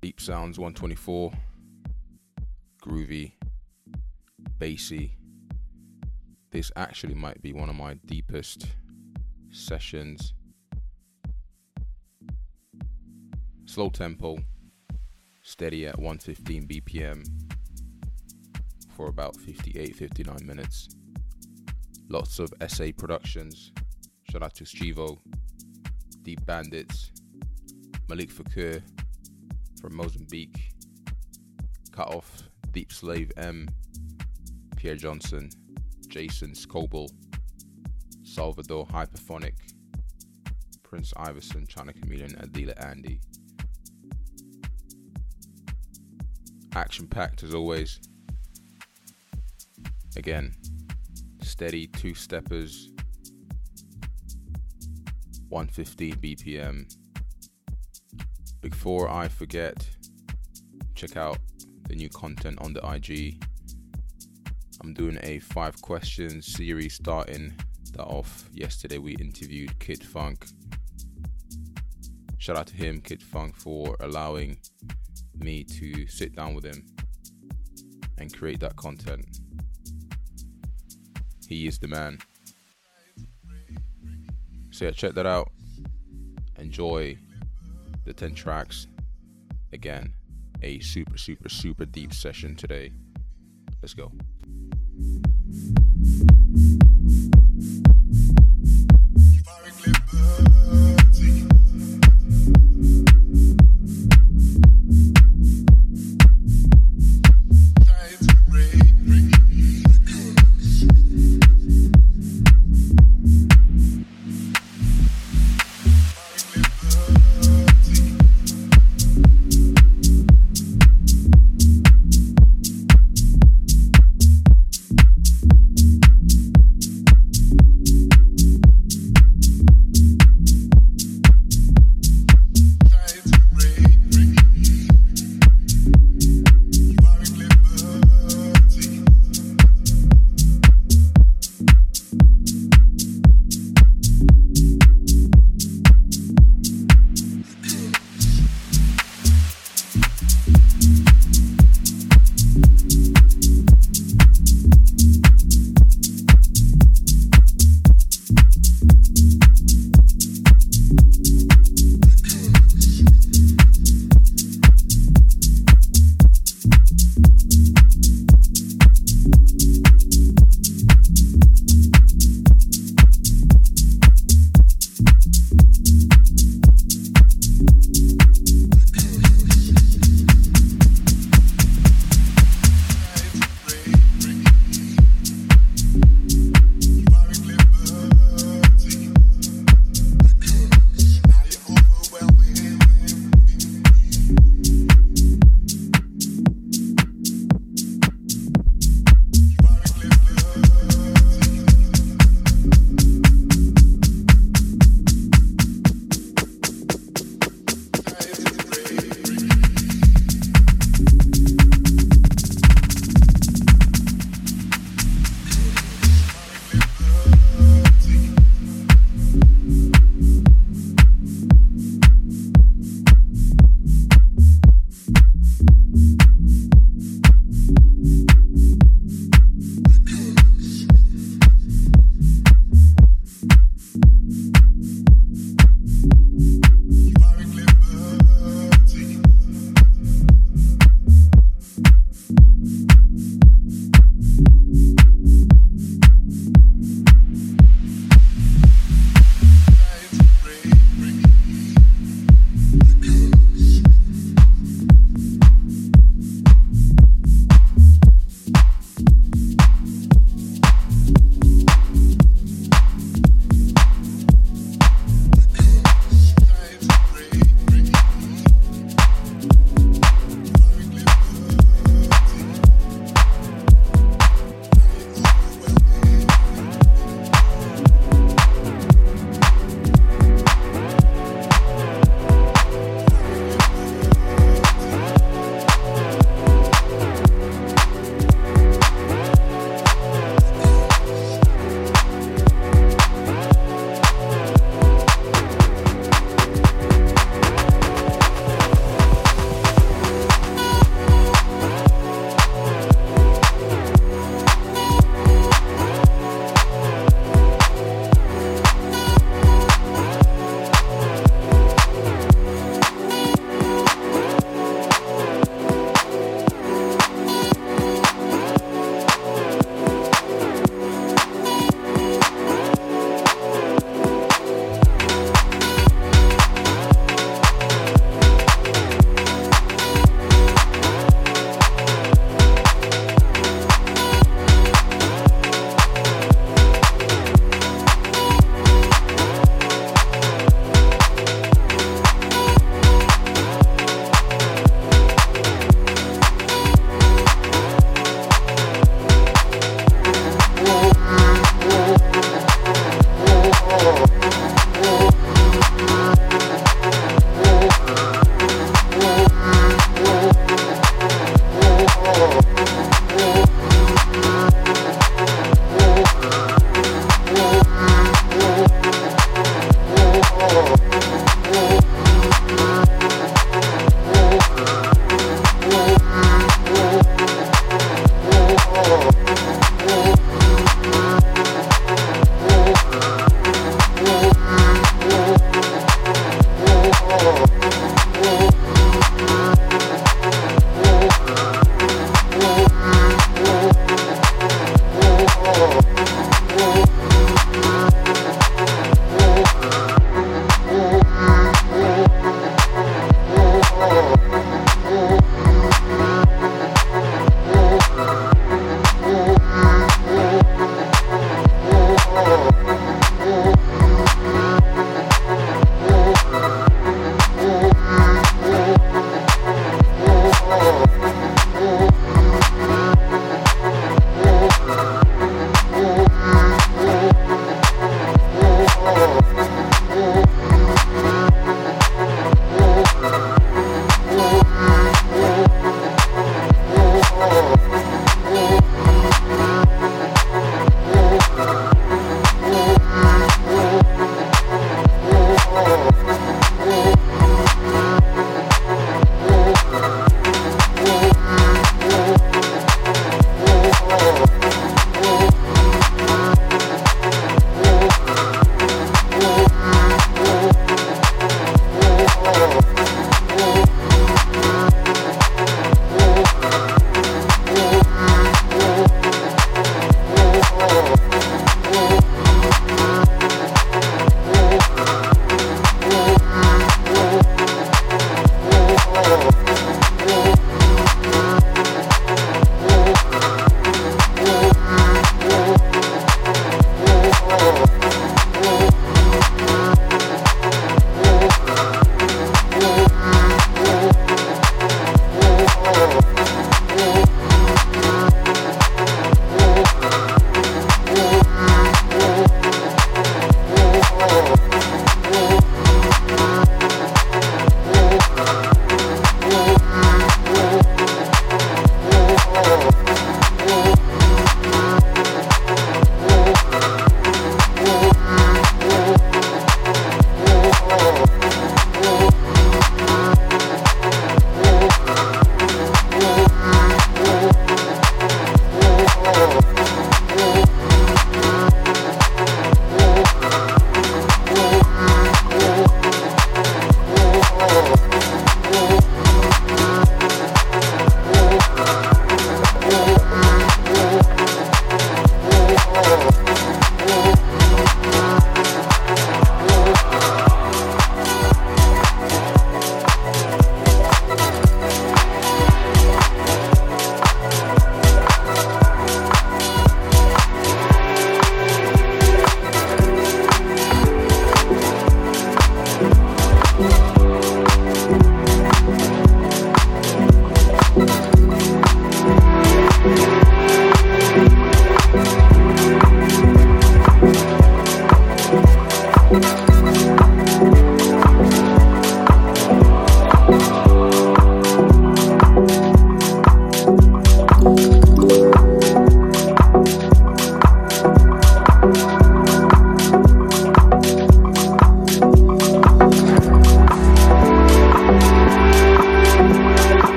Deep Sounds 124. Groovy. Bassy. This actually might be one of my deepest sessions. Slow tempo, steady at 115 BPM for about 58 59 minutes. Lots of SA productions. Shout out to Stivo, Deep Bandits, Malik Fakir from Mozambique, Cut Off, Deep Slave M, Pierre Johnson, Jason Scoble, Salvador Hyperphonic, Prince Iverson, China Chameleon, Adila Andy. Action packed as always. Again, steady two steppers, 115 BPM. Before I forget, check out the new content on the IG. I'm doing a five questions series starting that off. Yesterday we interviewed Kid Funk. Shout out to him, Kid Funk, for allowing me to sit down with him and create that content. He is the man. So yeah, check that out. Enjoy the 10 tracks. Again, a super, super, super deep session today. Let's go.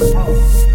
Oh.